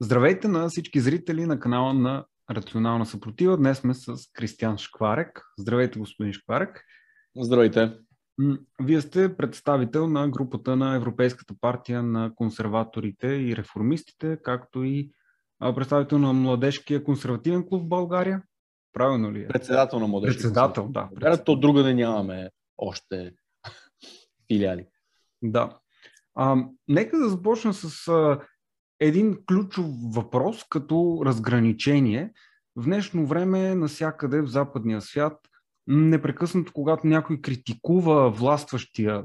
Здравейте на всички зрители на канала на Рационална съпротива. Днес сме с Кристиан Шкварек. Здравейте, господин Шкварек. Здравейте. Вие сте представител на групата на Европейската партия на консерваторите и реформистите, както и представител на Младежкия консервативен клуб в България. Правилно ли е? Председател на Младежкия Председател, да. Председател. То друга не нямаме още филиали. Да. А, нека да започна с а, един ключов въпрос като разграничение. В днешно време насякъде в западния свят непрекъснато, когато някой критикува властващия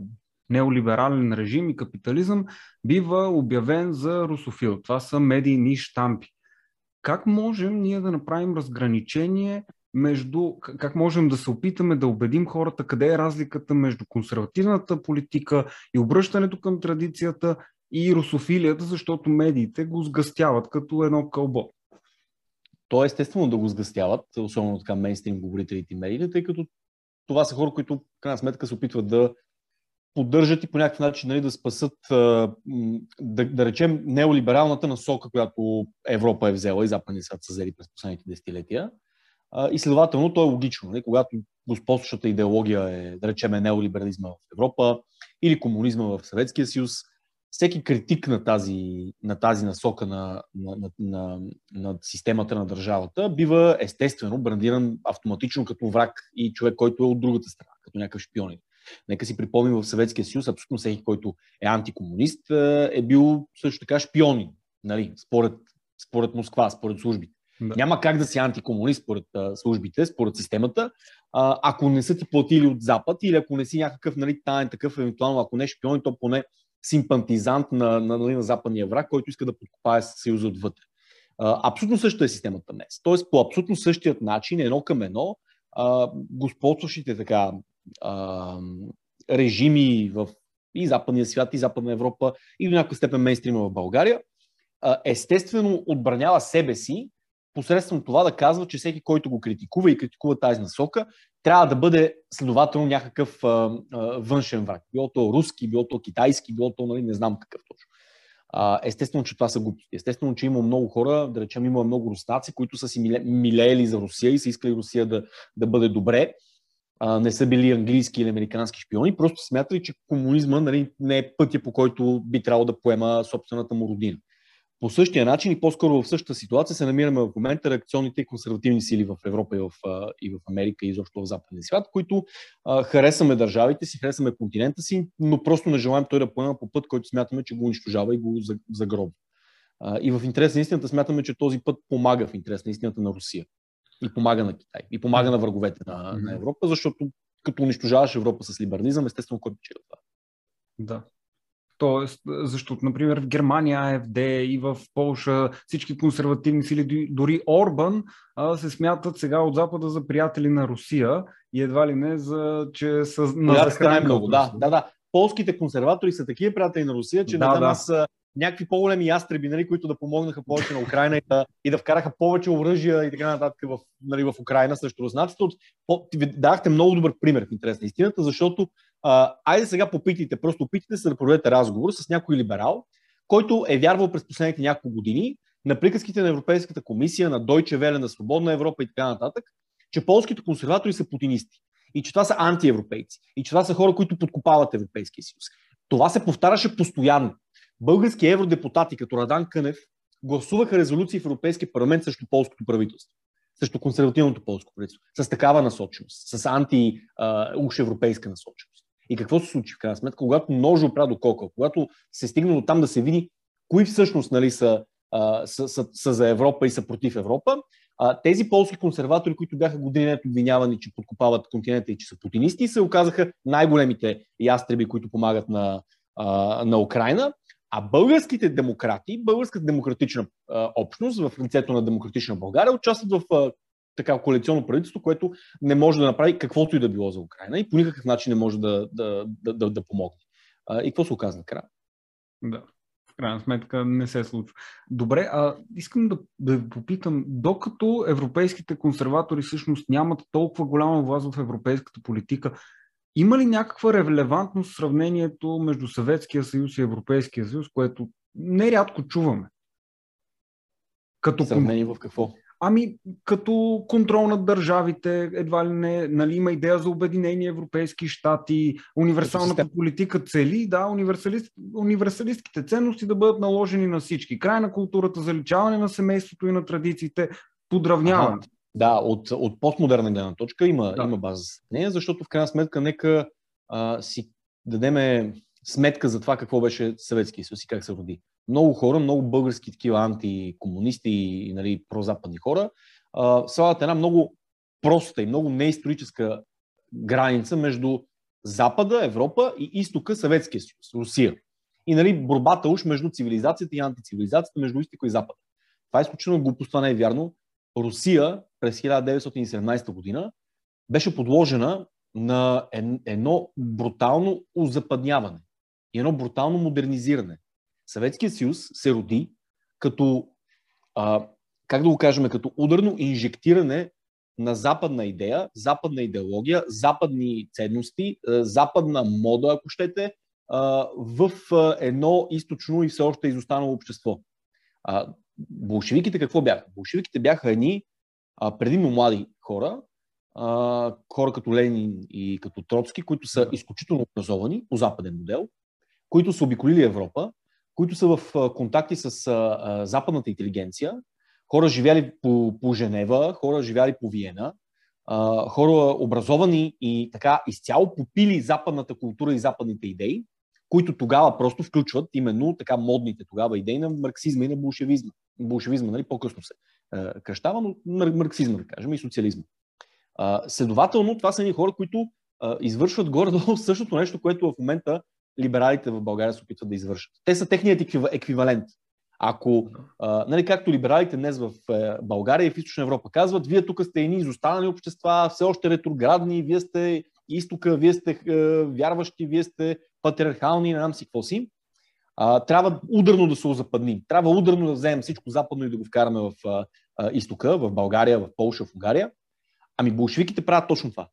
неолиберален режим и капитализъм, бива обявен за русофил. Това са медийни штампи. Как можем ние да направим разграничение между, как можем да се опитаме да убедим хората къде е разликата между консервативната политика и обръщането към традицията и русофилията, защото медиите го сгъстяват като едно кълбо. То е естествено да го сгъстяват, особено така мейнстрим говорителите и медиите, тъй като това са хора, които в крайна сметка се опитват да поддържат и по някакъв начин нали, да спасат, да, да речем, неолибералната насока, която Европа е взела и западни свят са взели през последните десетилетия. И следователно, то е логично. Нали, когато господстващата идеология е, да речем, неолиберализма в Европа или комунизма в Съветския съюз, всеки критик на тази, на тази насока на, на, на, на, на системата на държавата бива естествено брандиран автоматично като враг и човек, който е от другата страна, като някакъв шпионин. Нека си припомним в Съветския съюз, абсолютно всеки, който е антикомунист, е, е бил също така шпионин, нали, според, според Москва, според службите. Да. Няма как да си антикомунист според а, службите, според системата, а, ако не са ти платили от Запад или ако не си някакъв нали, таен такъв, евентуално ако не шпион, то поне симпатизант на, на, на, на западния враг, който иска да подкопае съюза отвътре. Абсолютно същата е системата днес. Тоест, по абсолютно същият начин, едно към едно, господстващите така режими в и западния свят, и западна Европа, и до някаква степен мейнстрима в България, естествено отбранява себе си посредством това да казва, че всеки, който го критикува и критикува тази насока, трябва да бъде следователно някакъв а, а, външен враг. Било то руски, било то китайски, било то нали, не знам какъв точно. А, естествено, че това са глупости. Естествено, че има много хора, да речем, има много руснаци, които са си милеели за Русия и са искали Русия да, да бъде добре. А, не са били английски или американски шпиони, просто смятали, че комунизма нали, не е пътя, по който би трябвало да поема собствената му родина. По същия начин и по-скоро в същата ситуация се намираме в момента реакционните и консервативни сили в Европа и в, и в Америка и изобщо в западния свят, които а, харесваме държавите си, харесваме континента си, но просто не желаем той да поема по път, който смятаме, че го унищожава и го загробва. И в интерес на истината смятаме, че този път помага в интерес на истината на Русия. И помага на Китай. И помага на враговете на, на Европа, защото като унищожаваш Европа с либерализъм, естествено, кой печели това? Да. Тоест, защото, например, в Германия АФД и в Полша всички консервативни сили, дори Орбан, се смятат сега от Запада за приятели на Русия и едва ли не, за, че са на захранка. много, да, да, да. Полските консерватори са такива приятели на Русия, че да, да. аз някакви по-големи ястреби, нали, които да помогнаха повече на Украина и да, и да вкараха повече оръжия и така нататък в, нали, в Украина срещу руснаците. Дахте много добър пример в интерес на истината, защото айде сега попитайте, просто опитайте се да проведете разговор с някой либерал, който е вярвал през последните няколко години на приказките на Европейската комисия, на Deutsche Welle, на Свободна Европа и така нататък, че полските консерватори са путинисти и че това са антиевропейци и че това са хора, които подкопават Европейския съюз. Това се повтаряше постоянно. Български евродепутати като Радан Кънев гласуваха резолюции в Европейския парламент срещу полското правителство, срещу консервативното полско правителство, с такава насоченост, с анти-уж европейска насоченост. И какво се случи в крайна сметка, когато ножа опря до кока, когато се стигна до там да се види кои всъщност нали, са, а, са, са, са за Европа и са против Европа, а, тези полски консерватори, които бяха години обвинявани, че подкопават континента и че са путинисти, се оказаха най-големите ястреби, които помагат на, а, на Украина. А българските демократи, българската демократична а, общност в лицето на демократична България участват в а, така коалиционно правителство, което не може да направи каквото и да било за Украина и по никакъв начин не може да, да, да, да, да помогне. А, и какво се оказа накрая? Да, в крайна сметка не се случва. Добре, а искам да, да ви попитам, докато европейските консерватори всъщност нямат толкова голяма власт в европейската политика, има ли някаква релевантност в сравнението между Съветския съюз и Европейския съюз, което нерядко чуваме? Като Сравнение в какво? Ами, като контрол над държавите, едва ли не, нали, има идея за обединение европейски щати, универсалната политика цели, да, универсалист, универсалистските ценности да бъдат наложени на всички. Край на културата, заличаване на семейството и на традициите, подравняване. Ага. Да, от, от постмодерна гледна точка има, да. има база за нея, защото в крайна сметка нека а, си дадеме сметка за това какво беше Съветския съюз и как се роди. Много хора, много български такива антикомунисти и нали, прозападни хора, а, слагат една много проста и много неисторическа граница между Запада, Европа и изтока Съветския съюз, Русия. И нали, борбата уж между цивилизацията и антицивилизацията, между изтока и Запада. Това е изключително глупост, не е вярно. Русия през 1917 година беше подложена на едно брутално озападняване и едно брутално модернизиране. Съветския съюз се роди като, а, как да го кажем, като ударно инжектиране на западна идея, западна идеология, западни ценности, западна мода, ако щете, в едно източно и все още изостанало общество. Болшевиките какво бяха? Болшевиките бяха едни предимно млади хора, хора като Ленин и като Троцки, които са изключително образовани по западен модел, които са обиколили Европа, които са в контакти с западната интелигенция, хора живяли по, по Женева, хора живяли по Виена, хора образовани и така изцяло попили западната култура и западните идеи, които тогава просто включват именно така модните тогава идеи на марксизма и на болшевизма. Болшевизма, нали, по-късно се е, кръщава, но марксизма, да кажем, и социализма. Следователно, това са едни хора, които извършват горе-долу същото нещо, което в момента либералите в България се опитват да извършат. Те са техният еквивалент. Ако, а, нали, както либералите днес в е, България и в Източна Европа казват, вие тук сте едни изостанали общества, все още ретроградни, вие сте изтока, вие сте е, вярващи, вие сте патриархални, не знам си какво си. А, трябва ударно да се озападним. Трябва ударно да вземем всичко западно и да го вкараме в а, а, изтока, в България, в Полша, в Унгария. Ами болшевиките правят точно това.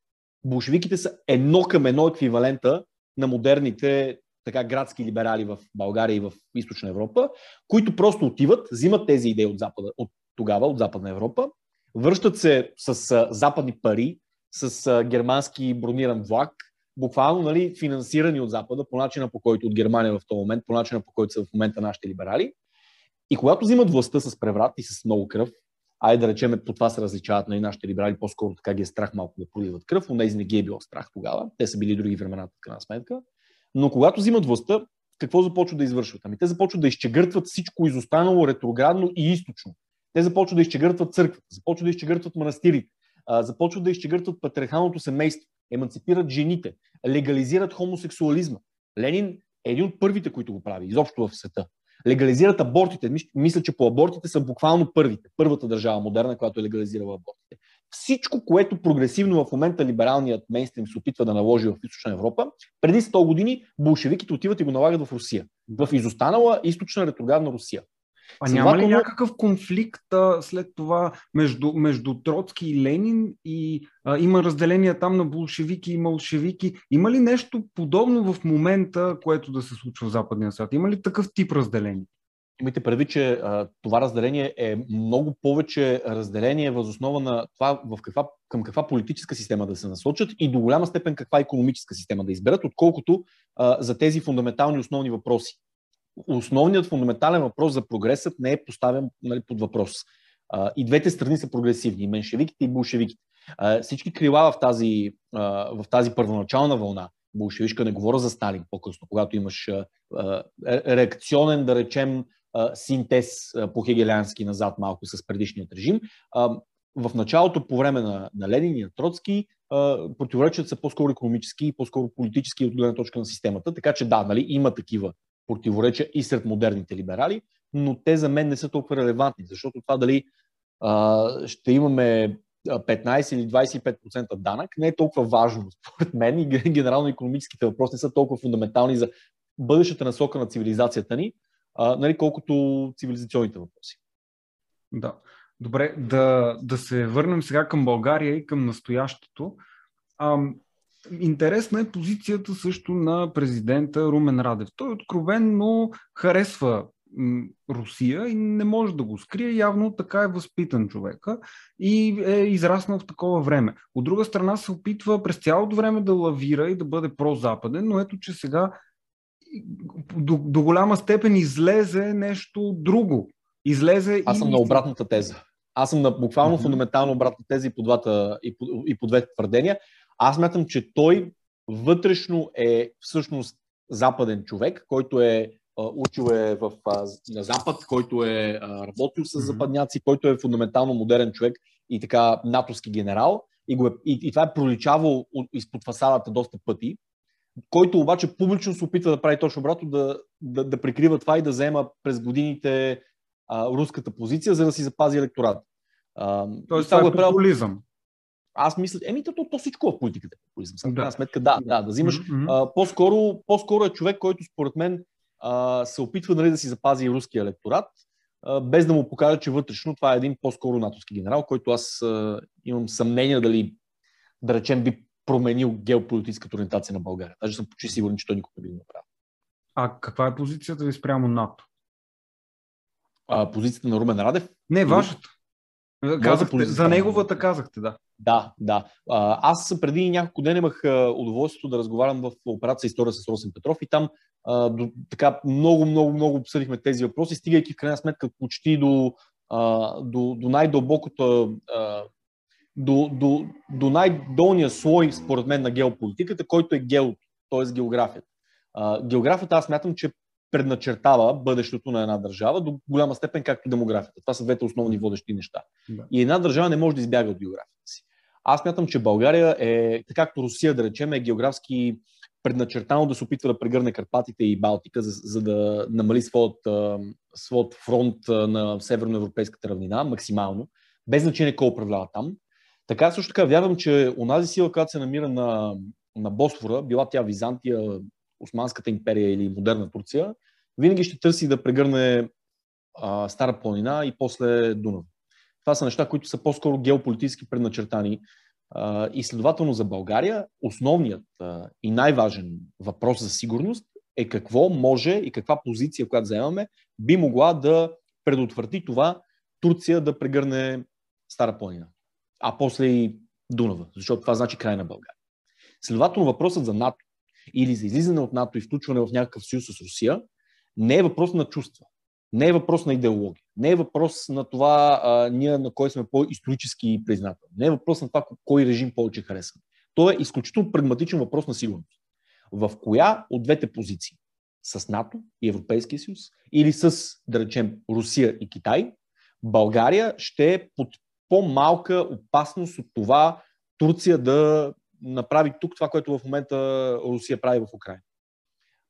Болшевиките са едно към едно еквивалента на модерните така градски либерали в България и в Източна Европа, които просто отиват, взимат тези идеи от, Запада, от тогава, от Западна Европа, връщат се с а, западни пари, с а, германски брониран влак, буквално нали, финансирани от Запада по начина по който от Германия в този момент, по начина по който са в момента нашите либерали. И когато взимат властта с преврат и с много кръв, айде да речеме, по това се различават на нали, нашите либерали, по-скоро така ги е страх малко да проливат кръв, но нези не ги е било страх тогава. Те са били други времена, в крайна сметка. Но когато взимат властта, какво започват да извършват? Ами те започват да изчегъртват всичко изостанало, ретроградно и източно. Те започват да изчегъртват църквата, започват да изчегъртват манастирите, започват да изчегъртват патриархалното семейство, емансипират жените, легализират хомосексуализма. Ленин е един от първите, които го прави, изобщо в света легализират абортите. Мисля, че по абортите са буквално първите. Първата държава модерна, която е легализирала абортите. Всичко, което прогресивно в момента либералният мейнстрим се опитва да наложи в Източна Европа, преди 100 години болшевиките отиват и го налагат в Русия. В изостанала източна ретроградна Русия. А няма ли някакъв конфликт а, след това между, между Троцки и Ленин и а, има разделения там на болшевики и малшевики? Има ли нещо подобно в момента, което да се случва в западния свят? Има ли такъв тип разделение? Имайте предвид, че а, това разделение е много повече разделение възоснова на това в каква, към каква политическа система да се насочат и до голяма степен каква економическа система да изберат, отколкото а, за тези фундаментални основни въпроси основният фундаментален въпрос за прогресът не е поставен нали, под въпрос. А, и двете страни са прогресивни, меншевиките, и болшевиките. А, всички крила в тази, а, в тази първоначална вълна, болшевишка, не говоря за Сталин по-късно, когато имаш а, реакционен, да речем, а, синтез а, по хегелянски назад малко с предишният режим. А, в началото, по време на, на Ленин и на Троцки, противоречията са по-скоро економически и по-скоро политически от гледна точка на системата. Така че да, нали, има такива противоречия и сред модерните либерали, но те за мен не са толкова релевантни, защото това дали а, ще имаме 15 или 25% данък не е толкова важно, според мен, и генерално економическите въпроси не са толкова фундаментални за бъдещата насока на цивилизацията ни, а, нали, колкото цивилизационните въпроси. Да. Добре, да, да се върнем сега към България и към настоящето. Интересна е позицията също на президента Румен Радев. Той откровенно харесва Русия и не може да го скрие. Явно така е възпитан човека и е израснал в такова време. От друга страна се опитва през цялото време да лавира и да бъде прозападен, но ето, че сега до, до голяма степен излезе нещо друго. Излезе Аз съм и... на обратната теза. Аз съм на буквално mm-hmm. фундаментално обратна теза и по, двата, и, по, и по двете твърдения. Аз мятам, че той вътрешно е всъщност западен човек, който е учил е в, на Запад, който е работил с западняци, който е фундаментално модерен човек и така натовски генерал. И, го е, и, и това е проличавало изпод фасадата доста пъти, който обаче публично се опитва да прави точно обратно, да, да, да прикрива това и да взема през годините а, руската позиция, за да си запази електорат. Тоест това е популизъм. Аз мисля, еми, то, то всичко е в политиката е популизъм. Съм да. сметка, да, да, да взимаш. Mm-hmm. А, по-скоро, по-скоро е човек, който според мен а, се опитва нали, да си запази руския електорат, а, без да му покаже, че вътрешно това е един по-скоро натовски генерал, който аз а, имам съмнение дали, да речем, би променил геополитическата ориентация на България. Даже съм почти сигурен, че той никога не би го направил. А каква е позицията ви спрямо НАТО? А, позицията на Румен Радев? Не, вашата. Казахте, за неговата казахте, да. Да, да. Аз преди няколко дена имах удоволствието да разговарям в операция История с Росен Петров и там до, така много, много, много обсъдихме тези въпроси, стигайки в крайна сметка почти до, до, до най-дълбокото до, до, до най-долния слой, според мен, на геополитиката, който е гео, т.е. географията. географията аз мятам, че предначертава бъдещето на една държава до голяма степен, както демографията. Това са двете основни водещи неща. Да. И една държава не може да избяга от географията си. Аз мятам, че България е, така както Русия, да речем, е географски предначертано да се опитва да прегърне Карпатите и Балтика, за, за да намали своят, своят фронт на северноевропейската равнина максимално, без значение кой управлява там. Така също така вярвам, че онази сила, която се намира на, на Босфора, била тя Византия, Османската империя или модерна Турция, винаги ще търси да прегърне а, Стара планина и после Дунав. Това са неща, които са по-скоро геополитически предначертани. И следователно за България основният и най-важен въпрос за сигурност е какво може и каква позиция, която заемаме, би могла да предотврати това Турция да прегърне Стара планина, а после и Дунава, защото това значи край на България. Следователно въпросът за НАТО или за излизане от НАТО и включване в някакъв съюз с Русия, не е въпрос на чувства, не е въпрос на идеология, не е въпрос на това а, ние на кой сме по-исторически признателни, не е въпрос на това кой режим повече харесва. То е изключително прагматичен въпрос на сигурност. В коя от двете позиции? С НАТО и Европейския съюз или с, да речем, Русия и Китай, България ще е под по-малка опасност от това Турция да направи тук това, което в момента Русия прави в Украина.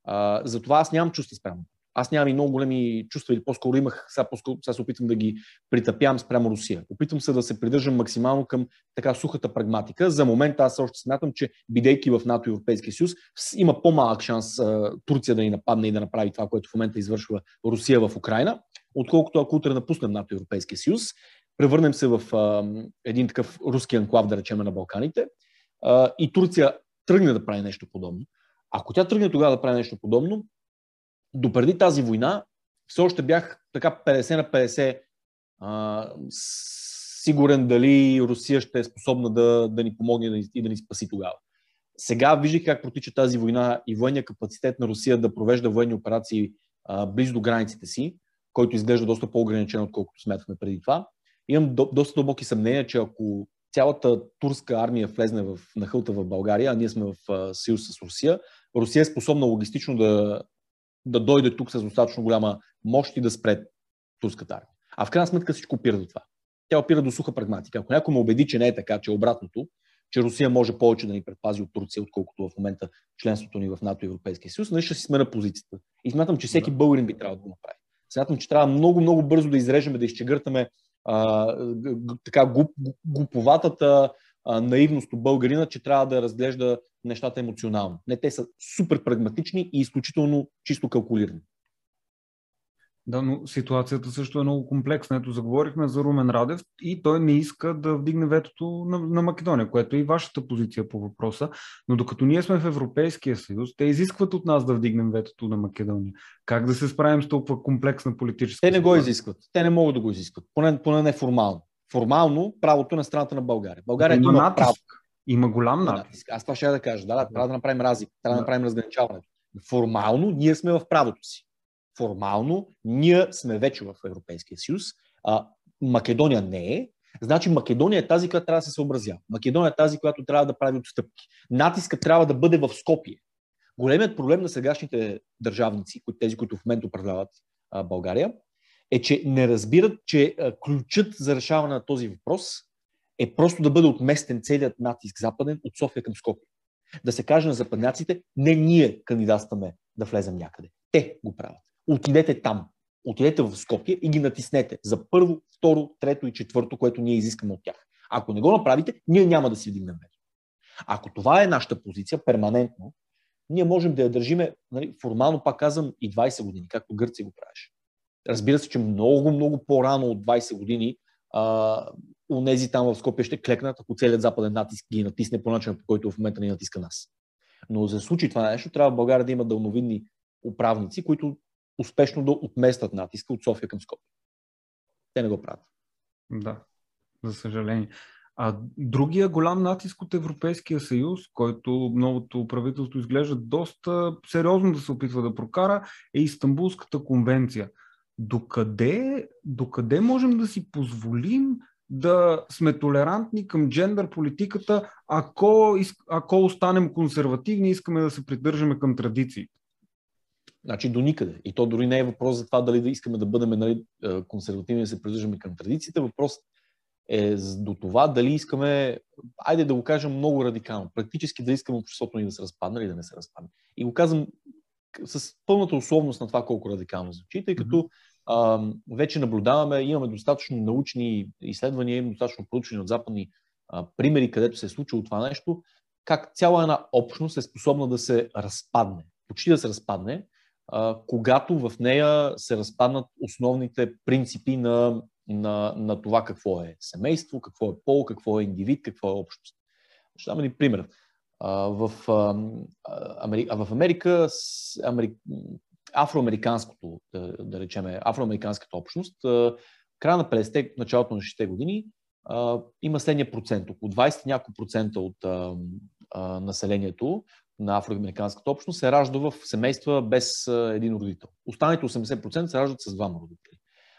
А, затова аз нямам чувства спрямо. Аз нямам и много големи чувства, или по-скоро имах, сега, по-скоро, сега се опитвам да ги притъпявам спрямо Русия. Опитвам се да се придържам максимално към така сухата прагматика. За момента аз още смятам, че бидейки в НАТО и Европейския съюз, има по-малък шанс а, Турция да ни нападне и да направи това, което в момента извършва Русия в Украина, отколкото ако утре напуснем НАТО и Европейския съюз, превърнем се в а, един такъв руски анклав, да речем, на Балканите а, и Турция тръгне да прави нещо подобно, ако тя тръгне тогава да прави нещо подобно, допреди тази война все още бях така 50 на 50 а, сигурен дали Русия ще е способна да, да ни помогне и да ни спаси тогава. Сега виждах как протича тази война и военния капацитет на Русия да провежда военни операции а, близо до границите си, който изглежда доста по-ограничен, отколкото смятахме преди това. Имам до, доста дълбоки съмнения, че ако цялата турска армия влезне в нахълта в България, а ние сме в съюз с Русия, Русия е способна логистично да, да дойде тук с достатъчно голяма мощ и да спре турската армия. А в крайна сметка всичко опира до това. Тя опира до суха прагматика. Ако някой ме убеди, че не е така, че е обратното, че Русия може повече да ни предпази от Турция, отколкото в момента членството ни в НАТО и Европейския съюз, нали ще си смена позицията. И смятам, че всеки българин би трябвало да го направи. Смятам, че трябва много, много бързо да изрежеме, да изчегъртаме а, така глуп, глуповатата а, наивност от българина, че трябва да разглежда нещата емоционално. Не, те са супер прагматични и изключително чисто калкулирани. Да, но ситуацията също е много комплексна. Ето, заговорихме за Румен Радев и той не иска да вдигне ветото на, на Македония, което е и вашата позиция по въпроса. Но докато ние сме в Европейския съюз, те изискват от нас да вдигнем ветото на Македония. Как да се справим с толкова комплексна политическа Те не го изискват. Те не могат да го изискват. Поне, поне не формално. Формално правото на страната на България. България има, има право. Има голям натиск. Аз това ще да кажа. Да, да, трябва да направим разлика. Трябва да, да направим разграничаването. Формално ние сме в правото си формално ние сме вече в Европейския съюз, а Македония не е, значи Македония е тази, която трябва да се съобразява. Македония е тази, която трябва да прави отстъпки. Натиска трябва да бъде в Скопие. Големият проблем на сегашните държавници, тези, които в момента управляват България, е, че не разбират, че ключът за решаване на този въпрос е просто да бъде отместен целият натиск западен от София към Скопие. Да се каже на западняците, не ние кандидатстваме да влезем някъде. Те го правят отидете там. Отидете в Скопие и ги натиснете за първо, второ, трето и четвърто, което ние изискаме от тях. Ако не го направите, ние няма да си вдигнем вето. Ако това е нашата позиция, перманентно, ние можем да я държиме, нали, формално пак казвам, и 20 години, както Гърция го правеше. Разбира се, че много, много по-рано от 20 години а, унези там в Скопия ще клекнат, ако целият западен натиск ги натисне по начина, по който в момента ни натиска нас. Но за случи това нещо, трябва в България да има дълновидни управници, които успешно да отместят натиска от София към Скопия. Те не го правят. Да, за съжаление. А другия голям натиск от Европейския съюз, който новото правителство изглежда доста сериозно да се опитва да прокара, е Истанбулската конвенция. Докъде, докъде можем да си позволим да сме толерантни към джендър политиката, ако, ако останем консервативни и искаме да се придържаме към традициите? Значи до никъде. И то дори не е въпрос за това дали да искаме да бъдем нали, консервативни, да се придържаме към традициите. Въпрос е до това дали искаме, айде да го кажем много радикално, практически да искаме обществото ни да се разпадне или да не се разпадне. И го казвам с пълната условност на това колко радикално звучи, тъй като а, вече наблюдаваме, имаме достатъчно научни изследвания, имаме достатъчно проучвания от западни примери, където се е случило това нещо, как цяла една общност е способна да се разпадне, почти да се разпадне, когато в нея се разпаднат основните принципи на, на, на това какво е семейство, какво е пол, какво е индивид, какво е общност. Ще дам пример. В, в Америка афроамериканското, да, да речем, афроамериканската общност, края на 50-те, началото на 60-те години, има следния процент. Около 20 няколко процента от населението на афроамериканската общност се ражда в семейства без един родител. Останалите 80% се раждат с двама родители.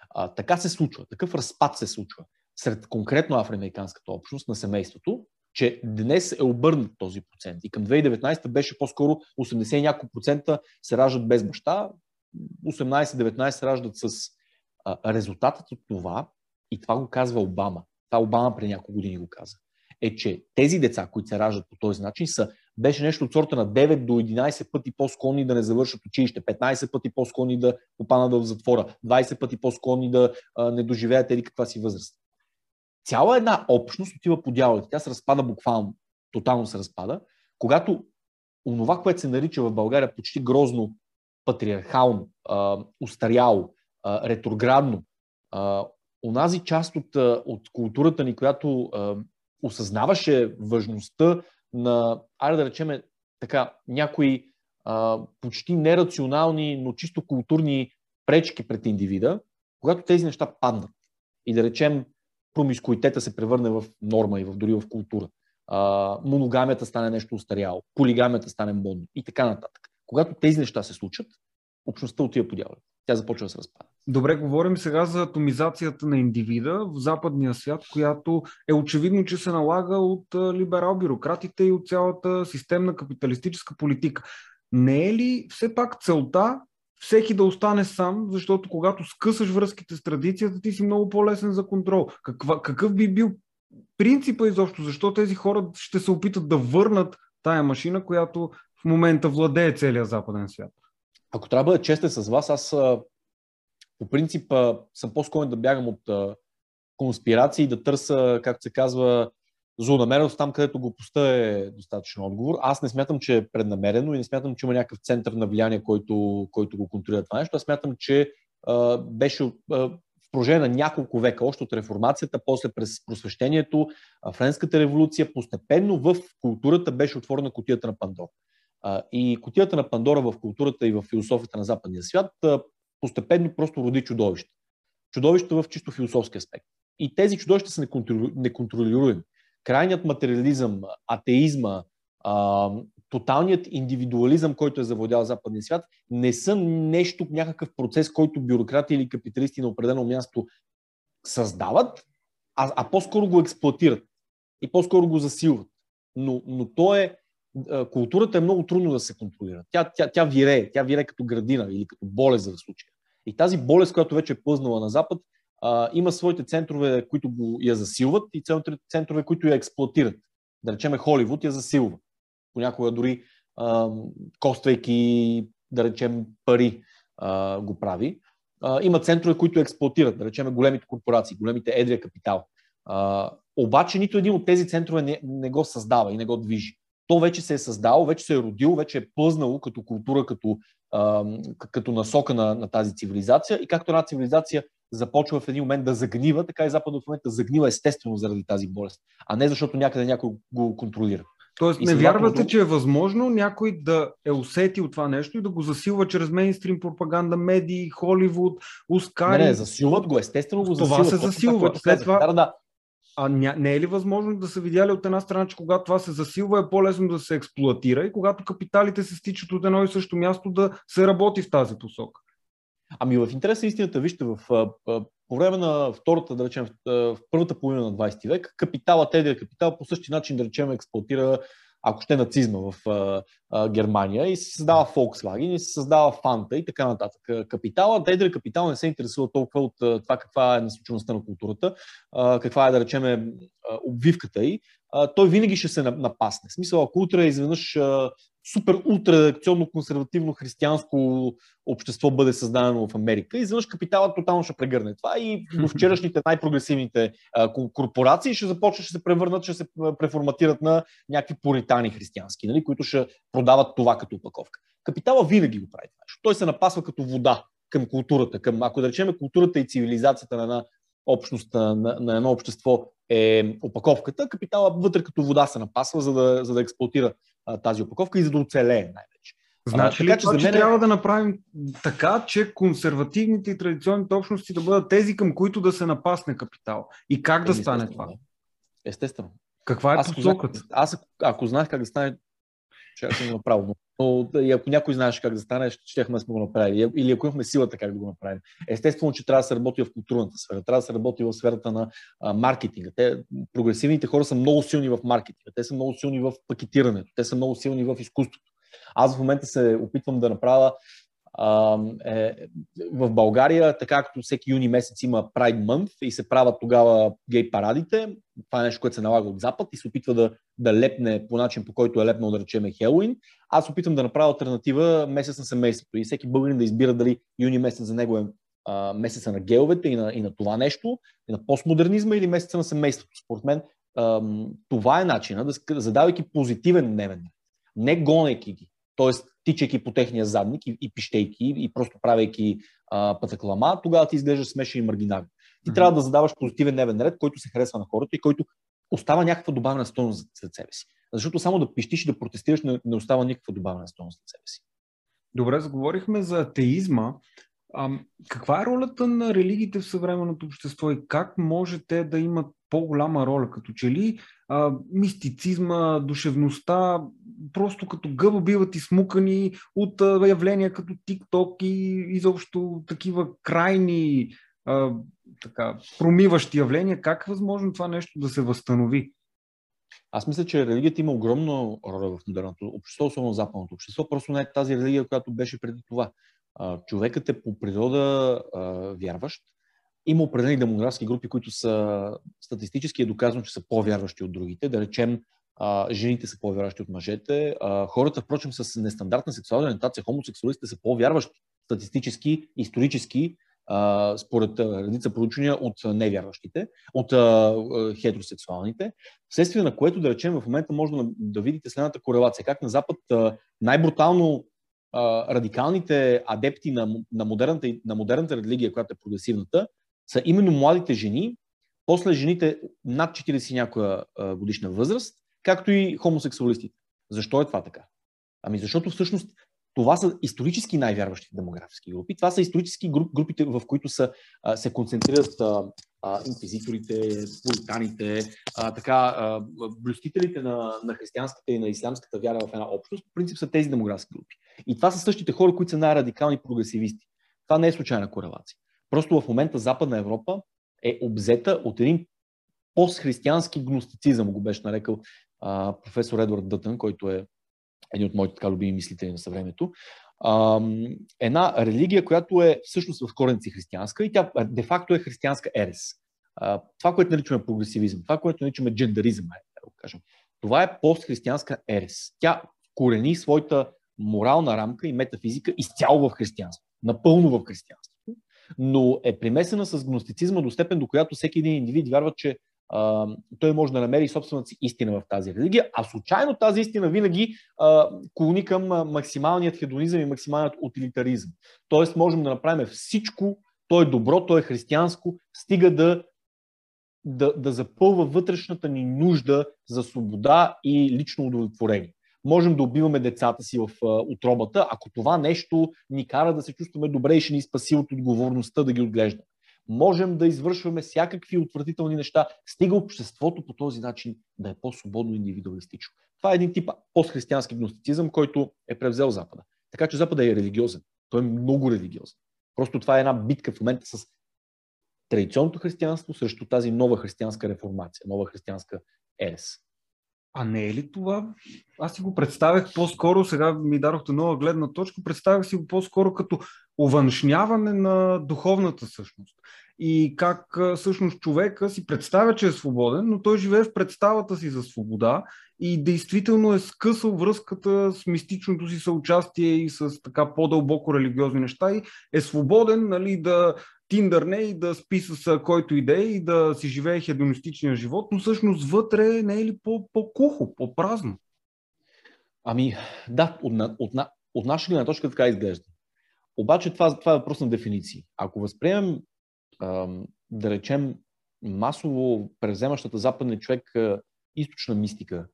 А, така се случва, такъв разпад се случва сред конкретно афроамериканската общност на семейството, че днес е обърнат този процент. И към 2019 беше по-скоро 80 няколко процента се раждат без баща, 18-19 се раждат с а, резултатът от това, и това го казва Обама. Това Обама преди няколко години го каза е, че тези деца, които се раждат по този начин, са, беше нещо от сорта на 9 до 11 пъти по-склонни да не завършат училище, 15 пъти по-склонни да попаднат в затвора, 20 пъти по-склонни да а, не доживеят или каква си възраст. Цяла една общност отива по дяволите. Тя се разпада буквално, тотално се разпада, когато онова, което се нарича в България почти грозно патриархално, а, устаряло, а, ретроградно, а, онази част от, от културата ни, която а, осъзнаваше важността на, айде да речеме така, някои а, почти нерационални, но чисто културни пречки пред индивида, когато тези неща паднат. И да речем промискуитета се превърне в норма и в, дори в култура, а, моногамията стане нещо устаряло, полигамията стане модно и така нататък. Когато тези неща се случат, общността отива по дяволите. Тя започва да се разпада. Добре, говорим сега за атомизацията на индивида в западния свят, която е очевидно, че се налага от либерал-бюрократите и от цялата системна капиталистическа политика. Не е ли все пак целта всеки да остане сам, защото когато скъсаш връзките с традицията, ти си много по-лесен за контрол. Каква, какъв би бил принципа изобщо? Защо тези хора ще се опитат да върнат тая машина, която в момента владее целия западен свят? Ако трябва да бъда честен с вас, аз по принцип съм по-склонен да бягам от конспирации, да търся, както се казва, злонамереност там, където глупостта е достатъчно отговор. Аз не смятам, че е преднамерено и не смятам, че има някакъв център на влияние, който, който го контролира това нещо. Аз смятам, че беше в продължение на няколко века, още от реформацията, после през просвещението, Френската революция, постепенно в културата беше отворена котията на Пандора. И котията на Пандора в културата и в философията на западния свят постепенно просто роди чудовище. Чудовище в чисто философски аспект. И тези чудовища са неконтролируеми. Крайният материализъм, атеизма, тоталният индивидуализъм, който е завладял западния свят, не са нещо, някакъв процес, който бюрократи или капиталисти на определено място създават, а, а по-скоро го експлуатират и по-скоро го засилват. Но, но то е, културата е много трудно да се контролира. Тя, тя, тя вирее, тя вирее като градина или като болест за случая. И тази болест, която вече е плъзнала на Запад, има своите центрове, които го я засилват и центрове, които я експлуатират. Да речеме Холивуд я засилва понякога дори коствайки, да речем, пари го прави. Има центрове, които експлуатират, да речем, големите корпорации, големите едрия капитал. Обаче нито един от тези центрове не, не го създава и не го движи. То вече се е създало, вече се е родило, вече е плъзнало като култура, като, като насока на, на тази цивилизация. И както една цивилизация започва в един момент да загнива, така и Западът в момента загнива естествено заради тази болест, а не защото някъде някой го контролира. Тоест, не вярвате, че е възможно някой да е усетил това нещо и да го засилва чрез мейнстрим пропаганда, медии, Холивуд, Ускари. Не, не, засилват го, естествено го засилват. Това се засилва. Това, След това, да, да. А ня, не е ли възможно да са видяли от една страна, че когато това се засилва е по-лесно да се експлуатира и когато капиталите се стичат от едно и също място да се работи в тази посока? Ами в интерес на истината, вижте, в, по време на втората, да речем, в първата половина на 20 век, капиталът, едрия капитал по същия начин, да речем, експлуатира ако ще нацизма в а, а, Германия и се създава Volkswagen и се създава Фанта и така нататък. Капитала, едрия капитал не се интересува толкова от това каква е насочеността на културата, а, каква е, да речем, обвивката й. А, той винаги ще се напасне. В смисъл, ако утре изведнъж а, супер ултраредакционно консервативно християнско общество бъде създадено в Америка, изведнъж капиталът тотално ще прегърне това и до вчерашните най-прогресивните а, корпорации ще започнат, ще се превърнат, ще се преформатират на някакви поритани християнски, нали, които ще продават това като упаковка. Капитала винаги го прави това. Той се напасва като вода към културата, към, ако да речем културата и цивилизацията на една общност, на, на едно общество е опаковката, капитала вътре като вода се напасва, за да, за да експлуатира а, тази опаковка и за да оцелее най-вече. Значи а, ли така, това, че, мен... че трябва да направим така, че консервативните и традиционните общности да бъдат тези, към които да се напасне капитал? И как да стане това? Естествено. Каква е аз, посоката? Аз, ако, ако знаех как да стане, ще го направя. Но и ако някой знаеше как да стане, ще да сме го направили. Или ако имахме силата как да го направим. Естествено, че трябва да се работи в културната сфера, трябва да се работи в сферата на а, маркетинга. Те, прогресивните хора са много силни в маркетинга, те са много силни в пакетирането, те са много силни в изкуството. Аз в момента се опитвам да направя е, в България, така както всеки юни месец има Pride Month и се правят тогава гей парадите, това е нещо, което се налага от Запад и се опитва да, да лепне по начин, по който е лепнал, да речеме, Хелуин. Аз опитвам да направя альтернатива месец на семейството и всеки българин да избира дали юни месец за него е а, месеца на геовете и на, и на това нещо, и на постмодернизма или месеца на семейството. Според мен а, това е начина, да, задавайки позитивен дневен не гонейки ги. Тоест, тичайки по техния задник и, и пищейки и просто правейки а, пътеклама, тогава ти изглежда смешен и маргинален. Ти mm-hmm. трябва да задаваш позитивен дневен ред, който се харесва на хората и който остава някаква добавена стойност за, за себе си. Защото само да пищиш и да протестираш не, не остава никаква добавена стойност за себе си. Добре, заговорихме за атеизма. А, каква е ролята на религиите в съвременното общество и как може те да имат по-голяма роля? Като че ли а, мистицизма, душевността, просто като гъба биват измукани от а, явления като TikTok и изобщо такива крайни а, така, промиващи явления. Как е възможно това нещо да се възстанови? Аз мисля, че религията има огромна роля в модерното общество, особено в западното общество. Просто не е тази религия, която беше преди това. Човекът е по природа вярващ. Има определени демографски групи, които са статистически е доказано, че са по-вярващи от другите. Да речем, жените са по-вярващи от мъжете. Хората, впрочем, с нестандартна сексуална ориентация, хомосексуалистите са по-вярващи статистически, исторически, според редица проучвания от невярващите, от хетеросексуалните, вследствие на което, да речем, в момента може да видите следната корелация. Как на Запад най-брутално радикалните адепти на, на, модерната, на модерната религия, която е прогресивната, са именно младите жени, после жените над 40 някоя годишна възраст, както и хомосексуалистите. Защо е това така? Ами защото всъщност това са исторически най-вярващи демографски групи. Това са исторически груп, групите, в които са, се концентрират а, а, инквизиторите, пуританите, а, така, а, блюстителите на, на християнската и на ислямската вяра в една общност. По принцип са тези демографски групи. И това са същите хора, които са най-радикални прогресивисти. Това не е случайна корелация. Просто в момента Западна Европа е обзета от един постхристиянски гностицизъм, го беше нарекал а, професор Едвард Дътън, който е един от моите така любими мислители на съвремето. Една религия, която е всъщност в кореници християнска и тя де-факто е християнска ерес. Това, което наричаме прогресивизъм, това, което наричаме джендаризъм, е, да го кажем, това е постхристиянска ерес. Тя корени своята морална рамка и метафизика изцяло в християнство. Напълно в християнството. Но е примесена с гностицизма до степен, до която всеки един индивид вярва, че той може да намери собствената си истина в тази религия, а случайно тази истина винаги а, клони към максималният хедонизъм и максималният утилитаризъм. Тоест можем да направим всичко, то е добро, то е християнско, стига да, да, да запълва вътрешната ни нужда за свобода и лично удовлетворение. Можем да убиваме децата си в отробата, ако това нещо ни кара да се чувстваме добре и ще ни спаси от отговорността да ги отглеждаме можем да извършваме всякакви отвратителни неща, стига обществото по този начин да е по-свободно индивидуалистично. Това е един тип постхристиянски гностицизъм, който е превзел Запада. Така че Запада е религиозен. Той е много религиозен. Просто това е една битка в момента с традиционното християнство срещу тази нова християнска реформация, нова християнска ерес. А не е ли това? Аз си го представях по-скоро, сега ми дадохте нова гледна точка, представях си го по-скоро като увъншняване на духовната същност. И как всъщност човека си представя, че е свободен, но той живее в представата си за свобода и действително е скъсал връзката с мистичното си съучастие и с така по-дълбоко религиозни неща и е свободен нали, да тиндърне и да спи с който иде и да си живее хедонистичния живот, но всъщност вътре не е ли по-кухо, по-празно? Ами, да, от, от, от, от наша гледна точка така изглежда. Обаче това, това е въпрос на дефиниции. Ако възприемем, да речем, масово превземащата западния човек източна мистика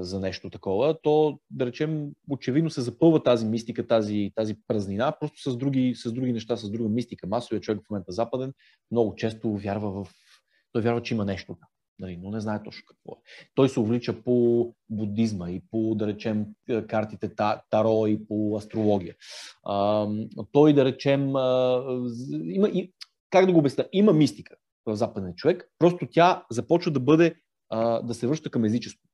за нещо такова, то, да речем, очевидно се запълва тази мистика, тази, тази празнина, просто с други, с други неща, с друга мистика. Масовият човек в момента западен много често вярва в... Той вярва, че има нещо. Нали, но не знае точно какво е. Той се увлича по будизма и по, да речем, картите Таро и по астрология. А, той, да речем, има, как да го обясня, има мистика в западния човек, просто тя започва да бъде, да се връща към езичество.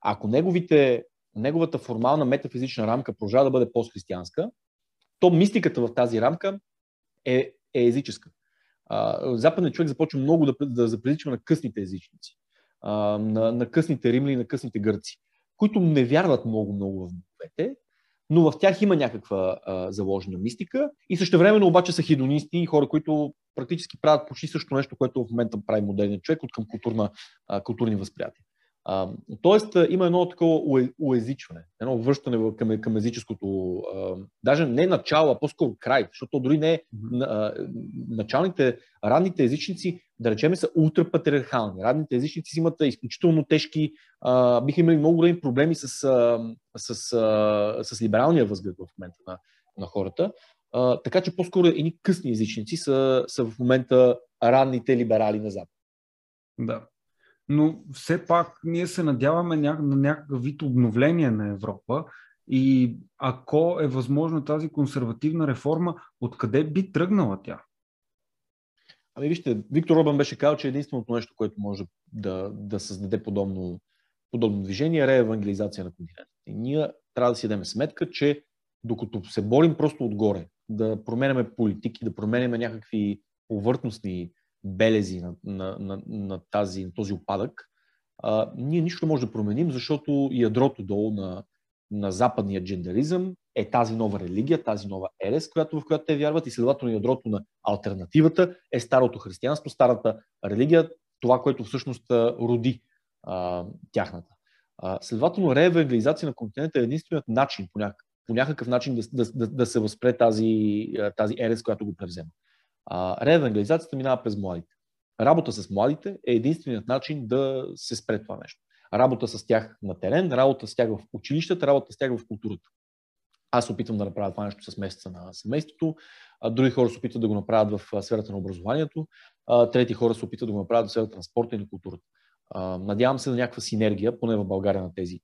Ако неговите, неговата формална метафизична рамка продължава да бъде постхристиянска, то мистиката в тази рамка е, е езическа. западният човек започва много да, да заприличва на късните езичници, на, на късните римляни, на късните гърци, които не вярват много-много в боговете, но в тях има някаква а, заложена мистика и също времено обаче са хедонисти и хора, които практически правят почти също нещо, което в момента прави модерният човек от към културна, а, културни възприятия. А, тоест, има едно такова уезичване, едно връщане към, към езическото, а, даже не начало, а по-скоро край, защото дори не а, началните, ранните езичници, да речеме, са ултрапатриархални. Ранните езичници имат изключително тежки, а, биха имали много големи проблеми с, а, с, а, с либералния възглед в момента на, на хората. А, така че по-скоро едни късни езичници са, са в момента ранните либерали на Запад. Да но все пак ние се надяваме на някакъв вид обновление на Европа и ако е възможно тази консервативна реформа, откъде би тръгнала тя? Ами вижте, Виктор Робан беше казал, че единственото нещо, което може да, да създаде подобно, подобно движение е реевангелизация на континента. И ние трябва да си дадем сметка, че докато се борим просто отгоре, да променяме политики, да променяме някакви повърхностни белези на, на, на, на, тази, на този опадък, а, ние нищо не можем да променим, защото ядрото долу на, на западния джендеризъм е тази нова религия, тази нова ерес, която, в която те вярват и следователно ядрото на альтернативата е старото християнство, старата религия, това, което всъщност роди а, тяхната. А, следователно, реевангелизация на континента е единственият начин по някакъв по някакъв начин да, да, да, да се възпре тази, тази ерес, която го превзема. Реевангелизацията минава през младите. Работа с младите е единственият начин да се спре това нещо. Работа с тях на терен, работа с тях в училищата, работа с тях в културата. Аз опитвам да направя това нещо с месеца на семейството, а други хора се опитват да го направят в сферата на образованието, а трети хора се опитват да го направят в сферата на спорта и на културата. Надявам се на някаква синергия, поне в България, на тези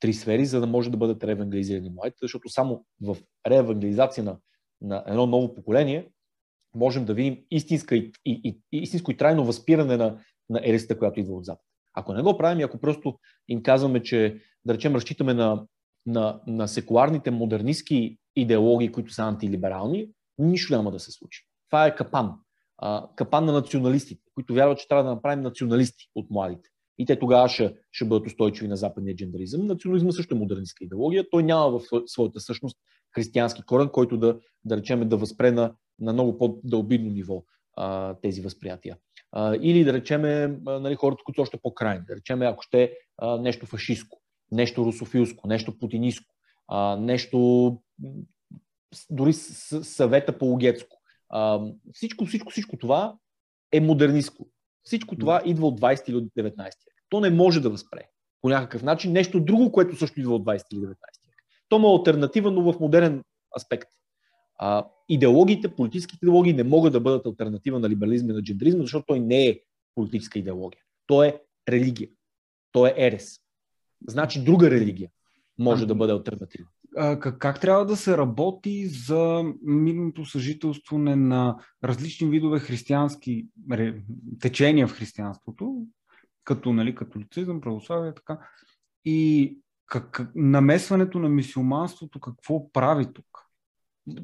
три сфери, за да може да бъдат реевангелизирани младите, защото само в реевангелизация на, на едно ново поколение можем да видим истинска и, и, и, истинско и трайно възпиране на, на ересата, която идва от Запад. Ако не го правим и ако просто им казваме, че, да речем, разчитаме на, на, на секуларните модернистски идеологии, които са антилиберални, нищо няма да се случи. Това е капан. А, капан на националистите, които вярват, че трябва да направим националисти от младите. И те тогава ще, ще бъдат устойчиви на западния джендаризъм. Национализма също е модернистска идеология. Той няма в своята същност християнски корен, който да, да речем, да възпре на, на много по-дълбидно ниво а, тези възприятия. А, или да речем нали, хората, които са още по-крайни. Да речем, ако ще а, нещо фашистско, нещо русофилско, нещо путинистко, а, нещо дори съвета по логетско. Всичко, всичко, всичко това е модернистко. Всичко това идва от 20 или от 19 век. То не може да възпре по някакъв начин нещо друго, което също идва от 20 или 19 век. То му е альтернатива, но в модерен аспект. А, идеологиите, политическите идеологии не могат да бъдат альтернатива на либерализма и на джендризма, защото той не е политическа идеология. Той е религия. Той е ерес. Значи друга религия може да бъде альтернатива. Как, как трябва да се работи за мирното съжителстване на различни видове християнски течения в християнството, като нали, католицизъм, православие, така. И как, намесването на мисиоманството какво прави тук?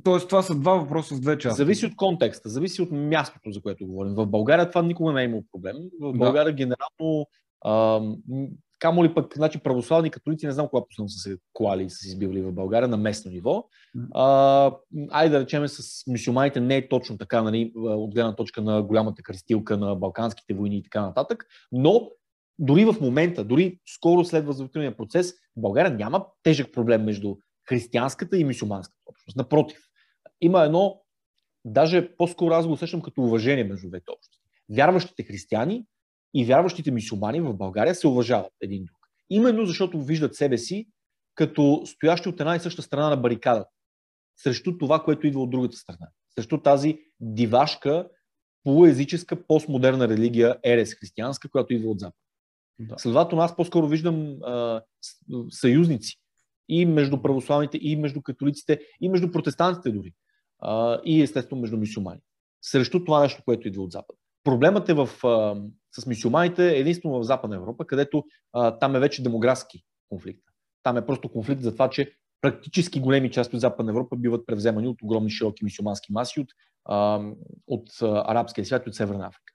Тоест, това са два въпроса с две части. Зависи от контекста, зависи от мястото, за което говорим. В България това никога не е имало проблем. В България да. генерално а, Камо ли пък, значи православни католици, не знам кога последно са се колали и са се избивали в България на местно ниво. А, айде да речем с мисюманите не е точно така, нали, от гледна точка на голямата кръстилка на Балканските войни и така нататък, но дори в момента, дори скоро след възродителния процес, в България няма тежък проблем между християнската и мисюманската общност. Напротив, има едно, даже по-скоро аз го усещам като уважение между двете общности. Вярващите християни и вярващите мисюмани в България се уважават един друг. Именно защото виждат себе си като стоящи от една и съща страна на барикадата. Срещу това, което идва от другата страна. Срещу тази дивашка, полуезическа, постмодерна религия, ерес християнска, която идва от Запад. Да. Следователно, аз по-скоро виждам а, съюзници и между православните, и между католиците, и между протестантите дори. А, и естествено между мусулмани. Срещу това нещо, което идва от Запад. Проблемът е в, а, с мисюманите единствено в Западна Европа, където а, там е вече демографски конфликт. Там е просто конфликт за това, че практически големи части от Западна Европа биват превземани от огромни широки мисюмански маси от, а, от арабския свят и от Северна Африка.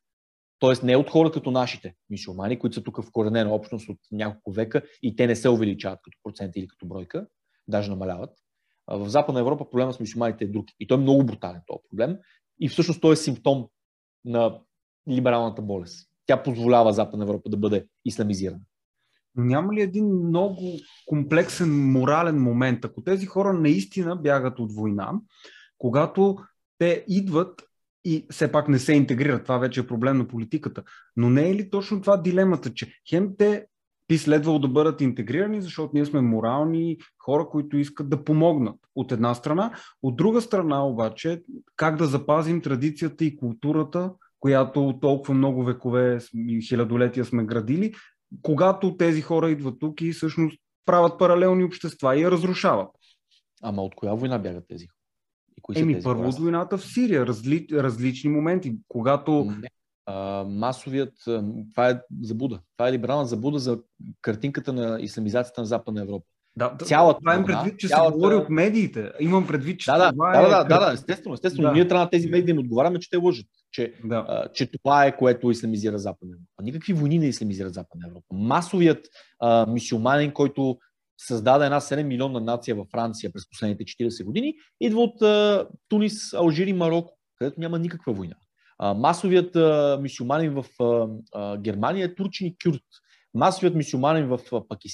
Тоест не от хора като нашите мисюмани, които са тук в коренена общност от няколко века и те не се увеличават като процент или като бройка, даже намаляват. В Западна Европа проблема с мисюманите е друг. И той е много брутален този проблем. И всъщност той е симптом на либералната болест. Тя позволява Западна Европа да бъде исламизирана. Но няма ли един много комплексен морален момент, ако тези хора наистина бягат от война, когато те идват и все пак не се интегрират, това вече е проблем на политиката. Но не е ли точно това дилемата, че хем те би следвало да бъдат интегрирани, защото ние сме морални хора, които искат да помогнат от една страна. От друга страна обаче, как да запазим традицията и културата която толкова много векове и хилядолетия сме градили, когато тези хора идват тук и всъщност правят паралелни общества и я разрушават. Ама от коя война бягат тези хора? И кои Еми, тези първо от войната в Сирия, разли, различни моменти, когато... Не. А, масовият, това е забуда. Това е либерална забуда за картинката на исламизацията на Западна Европа. Да, цялата това имам предвид, че цялата... се говори от медиите. Имам предвид, че да, да, това да, е... Да, да, да, естествено, естествено. Да. Ние трябва на тези медии да им отговаряме, че те лъжат. Че, да. а, че това е което исламизира Западна Европа. Никакви войни не исламизират Западна Европа. Масовият а, мисиоманин, който създаде една 7 милионна нация във Франция през последните 40 години, идва от а, Тунис, Алжир и Марокко, където няма никаква война. А, масовият а, мисиоманин в а, а, Германия е турчин и кюрт. Масовият мисюманин в,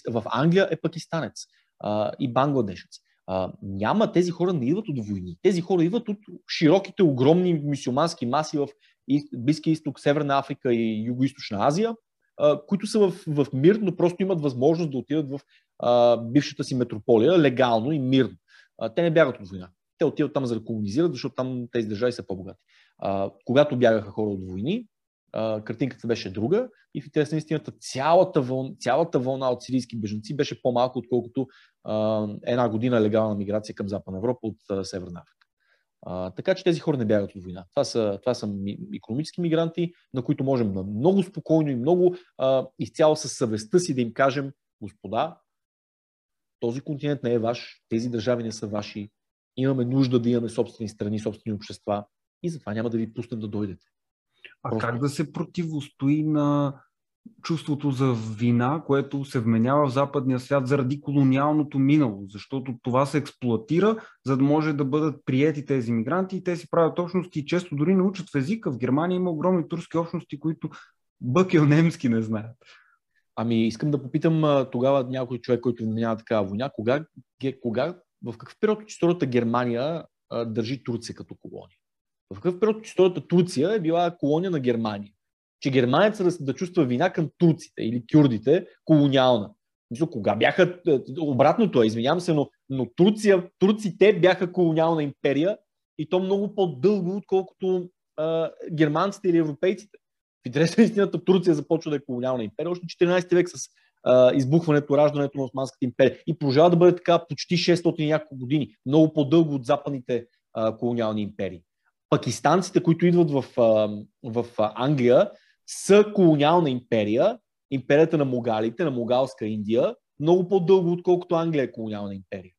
в Англия е пакистанец а, и бангладешец. А, няма, тези хора не идват от войни. Тези хора идват от широките, огромни мусулмански маси в Близкия изток, Северна Африка и Юго-Источна Азия, а, които са в, в мир, но просто имат възможност да отидат в а, бившата си метрополия легално и мирно. А, те не бягат от война. Те отиват там за да колонизират, защото там тези държави са по-богати. А, когато бягаха хора от войни, картинката беше друга и в интерес на истината цялата, вълна, цялата вълна от сирийски бежанци беше по-малко, отколкото а, една година легална миграция към Западна Европа от а, Северна Африка. А, така че тези хора не бягат от война. Това са, това са ми, економически мигранти, на които можем много спокойно и много а, изцяло със съвестта си да им кажем, господа, този континент не е ваш, тези държави не са ваши, имаме нужда да имаме собствени страни, собствени общества и затова няма да ви пуснем да дойдете. А как да се противостои на чувството за вина, което се вменява в западния свят заради колониалното минало, защото това се експлуатира, за да може да бъдат приети тези мигранти и те си правят общности и често дори научат в езика. В Германия има огромни турски общности, които бъкел немски не знаят. Ами искам да попитам тогава някой човек, който вменява такава война, кога, кога в какъв период от историята Германия а, държи Турция като колония? В какъв период от историята Турция е била колония на Германия? Че германеца да, да чувства вина към турците или кюрдите колониална. Мисля, кога бяха, е, обратното е, извинявам се, но, но Турция, турците бяха колониална империя и то много по-дълго, отколкото а, германците или европейците. В интерес на истината Турция започва да е колониална империя още 14 век с а, избухването, раждането на Османската империя. И продължава да бъде така почти 600 и няколко години. Много по-дълго от западните а, колониални империи. Пакистанците, които идват в, в Англия, са колониална империя, империята на могалите, на могалска Индия, много по-дълго, отколкото Англия е колониална империя.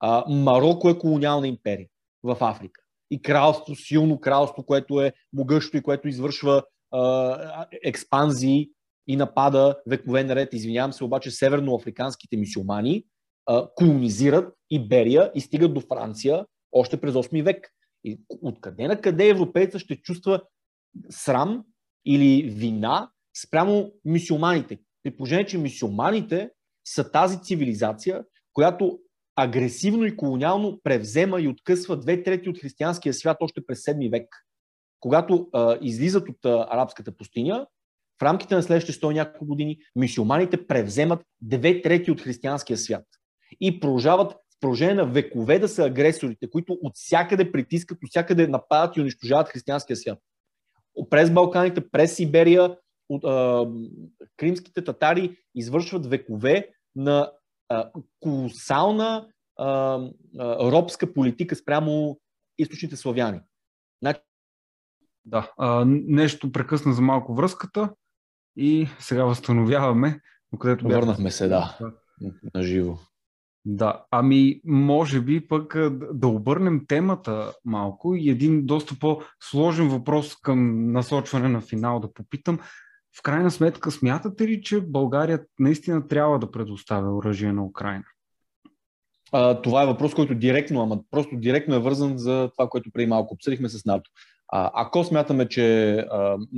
А, Марокко е колониална империя в Африка. И кралство, силно кралство, което е могъщо и което извършва а, експанзии и напада векове наред. Извинявам се, обаче северноафриканските мисиомани а, колонизират Иберия и стигат до Франция още през 8 век. И откъде на къде европейца ще чувства срам или вина спрямо мисиоманите? При положение, че мисиоманите са тази цивилизация, която агресивно и колониално превзема и откъсва две трети от християнския свят още през 7 век. Когато а, излизат от а, арабската пустиня, в рамките на следващите 100 няколко години мисиоманите превземат две трети от християнския свят и продължават продължение на векове да са агресорите, които от всякъде притискат, от всякъде нападат и унищожават християнския свят. През Балканите, през Сиберия, от, а, кримските татари извършват векове на а, колосална а, а, робска политика спрямо източните славяни. Значи... Да, а, нещо прекъсна за малко връзката и сега възстановяваме. Където Върнахме се, да, на живо. Да, ами може би пък да обърнем темата малко и един доста по-сложен въпрос към насочване на финал да попитам. В крайна сметка, смятате ли, че България наистина трябва да предоставя оръжие на Украина? А, това е въпрос, който директно, ама просто директно е вързан за това, което преди малко обсъдихме с НАТО. Ако смятаме, че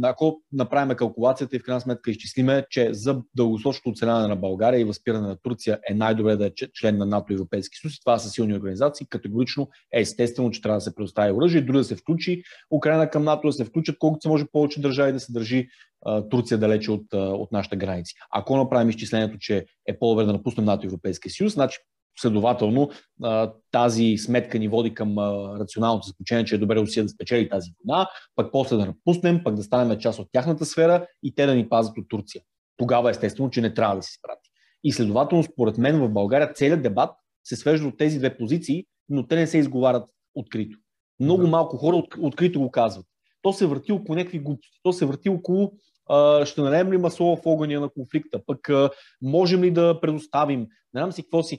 ако направим калкулацията и в крайна сметка изчислиме, че за дългосрочното оцеляване на България и възпиране на Турция е най-добре да е член на НАТО и Европейски съюз, това са силни организации, категорично е естествено, че трябва да се предостави оръжие, дори да се включи Украина към НАТО, да се включат колкото се може повече държави да се държи Турция далече от, от нашата граници. Ако направим изчислението, че е по-добре да напуснем НАТО и Европейския съюз, значи Следователно, тази сметка ни води към рационалното заключение, че е добре Русия да спечели тази война, пък после да напуснем, пък да станем част от тяхната сфера и те да ни пазят от Турция. Тогава естествено, че не трябва да се спрати. И следователно, според мен в България целият дебат се свежда от тези две позиции, но те не се изговарят открито. Много да. малко хора от, открито го казват. То се върти около някакви глупости. То се върти около а, ще налеем ли масло в огъня на конфликта, пък а, можем ли да предоставим, не знам си какво си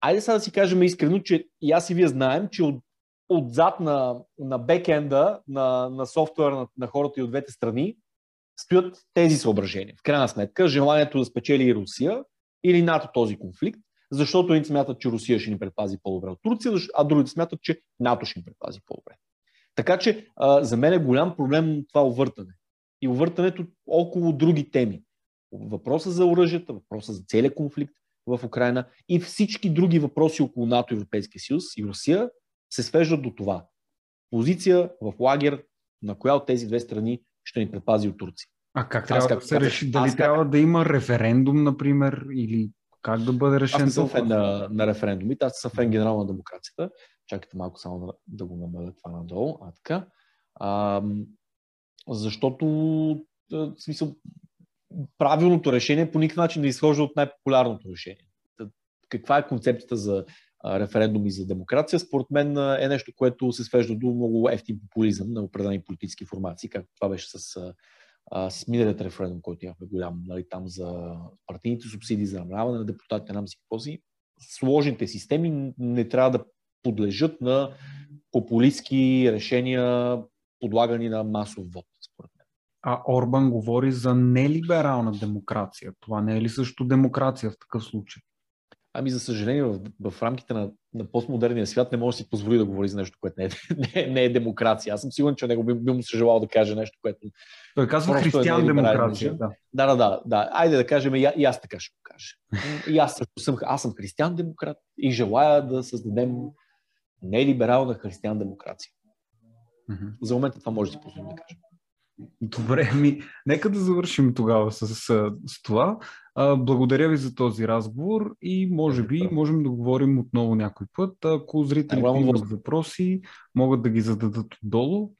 айде сега да си кажем искрено, че и аз и вие знаем, че от, отзад на, на бекенда на, на софтуера на, на хората и от двете страни стоят тези съображения. В крайна сметка, желанието да спечели и Русия или НАТО този конфликт, защото едни смятат, че Русия ще ни предпази по-добре от Турция, а другите смятат, че НАТО ще ни предпази по-добре. Така че а, за мен е голям проблем това увъртане. И увъртането около други теми. Въпроса за оръжията, въпроса за целият конфликт, в Украина и всички други въпроси около НАТО, Европейския съюз и Русия се свеждат до това. Позиция в лагер, на коя от тези две страни ще ни предпази от Турция. А как трябва аз, да се реши? Дали трябва как... да има референдум, например, или как да бъде решен? Аз не съм фен на, на референдумите, аз съм фен генерал на демокрацията. Чакайте малко само да, да го намаля това надолу. А, така. А, защото в смисъл, правилното решение по никакъв начин не изхожда от най-популярното решение. Каква е концепцията за референдуми за демокрация, според мен е нещо, което се свежда до много ефтин популизъм на определени политически формации, както това беше с, с миналият референдум, който имахме голям, нали, там за партийните субсидии, за намаляване на депутатите, нам си какво си. Сложните системи не трябва да подлежат на популистски решения, подлагани на масов вод. А Орбан говори за нелиберална демокрация. Това не е ли също демокрация в такъв случай? Ами, за съжаление, в, в рамките на, на постмодерния свят не може да си позволи да говори за нещо, което не е, не, не е демокрация. Аз съм сигурен, че него би, би му се желал да каже нещо, което. Той казва е християн е демокрация. Да. да, да, да, да. Айде да кажем, и, и аз така ще го кажа. И аз също съм, аз съм християн демократ и желая да създадем нелиберална християн демокрация. Mm-hmm. За момента това може да си позволим да кажем. Добре, ми, нека да завършим тогава с, с, с това. А, благодаря ви за този разговор и може би можем да говорим отново някой път. Ако зрителите да, имат въпроси, могат да ги зададат отдолу.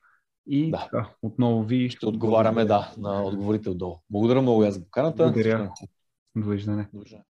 И да. така, отново ви. Ще отговаряме, да, на отговорите отдолу. Благодаря много за поканата. Благодаря. Довиждане. Довиждане.